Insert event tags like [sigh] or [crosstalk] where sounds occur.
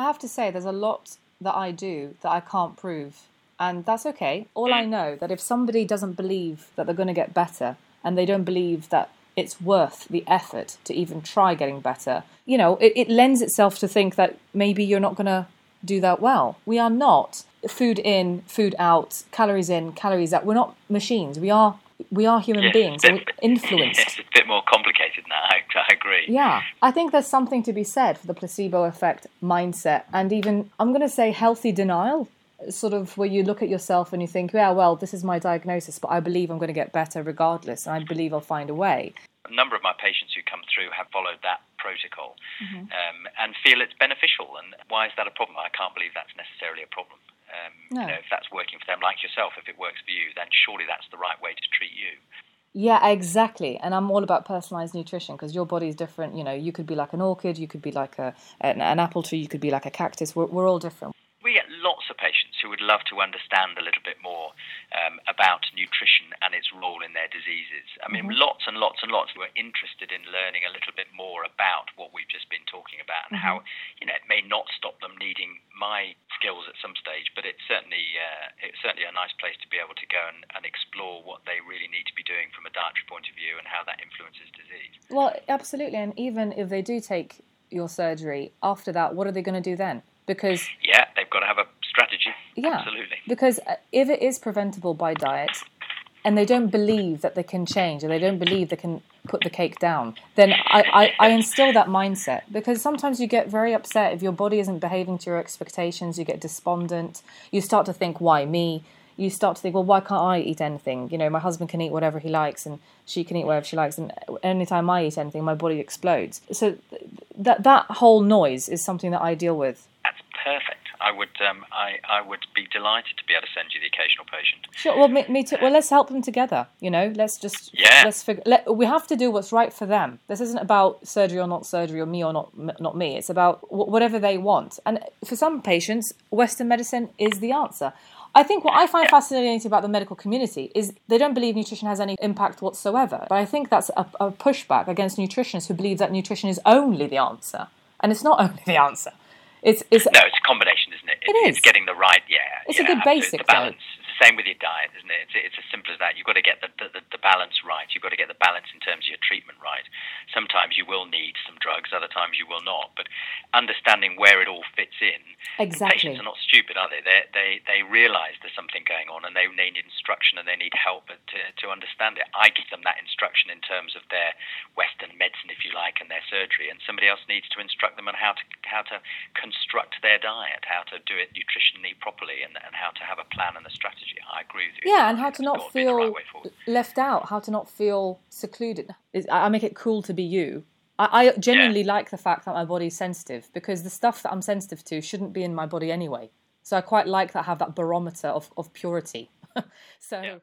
I have to say, there's a lot that I do that I can't prove. And that's okay. All I mm. know that if somebody doesn't believe that they're going to get better and they don't believe that it's worth the effort to even try getting better, you know, it, it lends itself to think that maybe you're not going to do that well. We are not food in, food out, calories in, calories out. We're not machines. We are we are human beings and we're [laughs] influenced. It's a bit more complicated now. I, I agree. Yeah, I think there's something to be said for the placebo effect mindset and even, I'm going to say, healthy denial. Sort of where you look at yourself and you think, yeah, well, this is my diagnosis, but I believe I'm going to get better regardless, and I believe I'll find a way. A number of my patients who come through have followed that protocol Mm-hmm. um, and feel it's beneficial. And why is that a problem? I can't believe that's necessarily a problem. Um, No. You know, if that's working for them, like yourself, if it works for you, then surely that's the right way to treat you. Yeah, exactly. And I'm all about personalized nutrition because your body is different. You know, you could be like an orchid, you could be like a an, an apple tree, you could be like a cactus. We're, we're all different. We get lots of patients who would love to understand a little bit more um, about nutrition and its role in their diseases. I mean, lots and lots and lots who are interested in learning a little bit more about what we've just been talking about and how, you know, it may not stop them needing my skills at some stage, but it's certainly uh, it's certainly a nice place to be able to go and, and explore what they really need to be doing from a dietary point of view and how that influences disease. Well, absolutely. And even if they do take your surgery, after that, what are they going to do then? Because Yeah, they've got to have a strategy. Yeah. Absolutely. Because uh, if it is preventable by diet, and they don't believe that they can change, or they don't believe they can put the cake down, then I, I, I instill that mindset. Because sometimes you get very upset if your body isn't behaving to your expectations, you get despondent, you start to think, why me? You start to think, well, why can't I eat anything? You know, my husband can eat whatever he likes, and she can eat whatever she likes, and anytime I eat anything, my body explodes. So th- that that whole noise is something that I deal with. That's perfect. I would, um, I, I would be delighted to be able to send you the occasional patient. Sure. Well, me, me too. Well, let's help them together. You know, let's just Yeah. let's figure. Let, we have to do what's right for them. This isn't about surgery or not surgery or me or not not me. It's about wh- whatever they want. And for some patients, Western medicine is the answer. I think what I find fascinating about the medical community is they don't believe nutrition has any impact whatsoever. But I think that's a, a pushback against nutritionists who believe that nutrition is only the answer, and it's not [laughs] only the answer. It's it's No, it's a combination, it? It It's getting the right, yeah. It's a good basic, balance. Same with your diet, isn't it? It's, it's as simple as that. You've got to get the, the, the balance right. You've got to get the balance in terms of your treatment right. Sometimes you will need some drugs, other times you will not. But understanding where it all fits in. Exactly. Patients are not stupid, are they? They they they realise there's something going on, and they they need instruction and they need help to to understand it. I give them that instruction in terms of their Western medicine, if you like, and their surgery, and somebody else needs to instruct them on how to how to construct their diet, how to do it nutritionally properly, and, and how to have a plan and a strategy. I agree with you. yeah, and how to not the right feel left out, how to not feel secluded. I make it cool to be you. I, I genuinely like the fact that my body's sensitive because the stuff that I'm sensitive to shouldn't be in my body anyway. So I quite like that I have that barometer of, of purity. [laughs] so Yeah.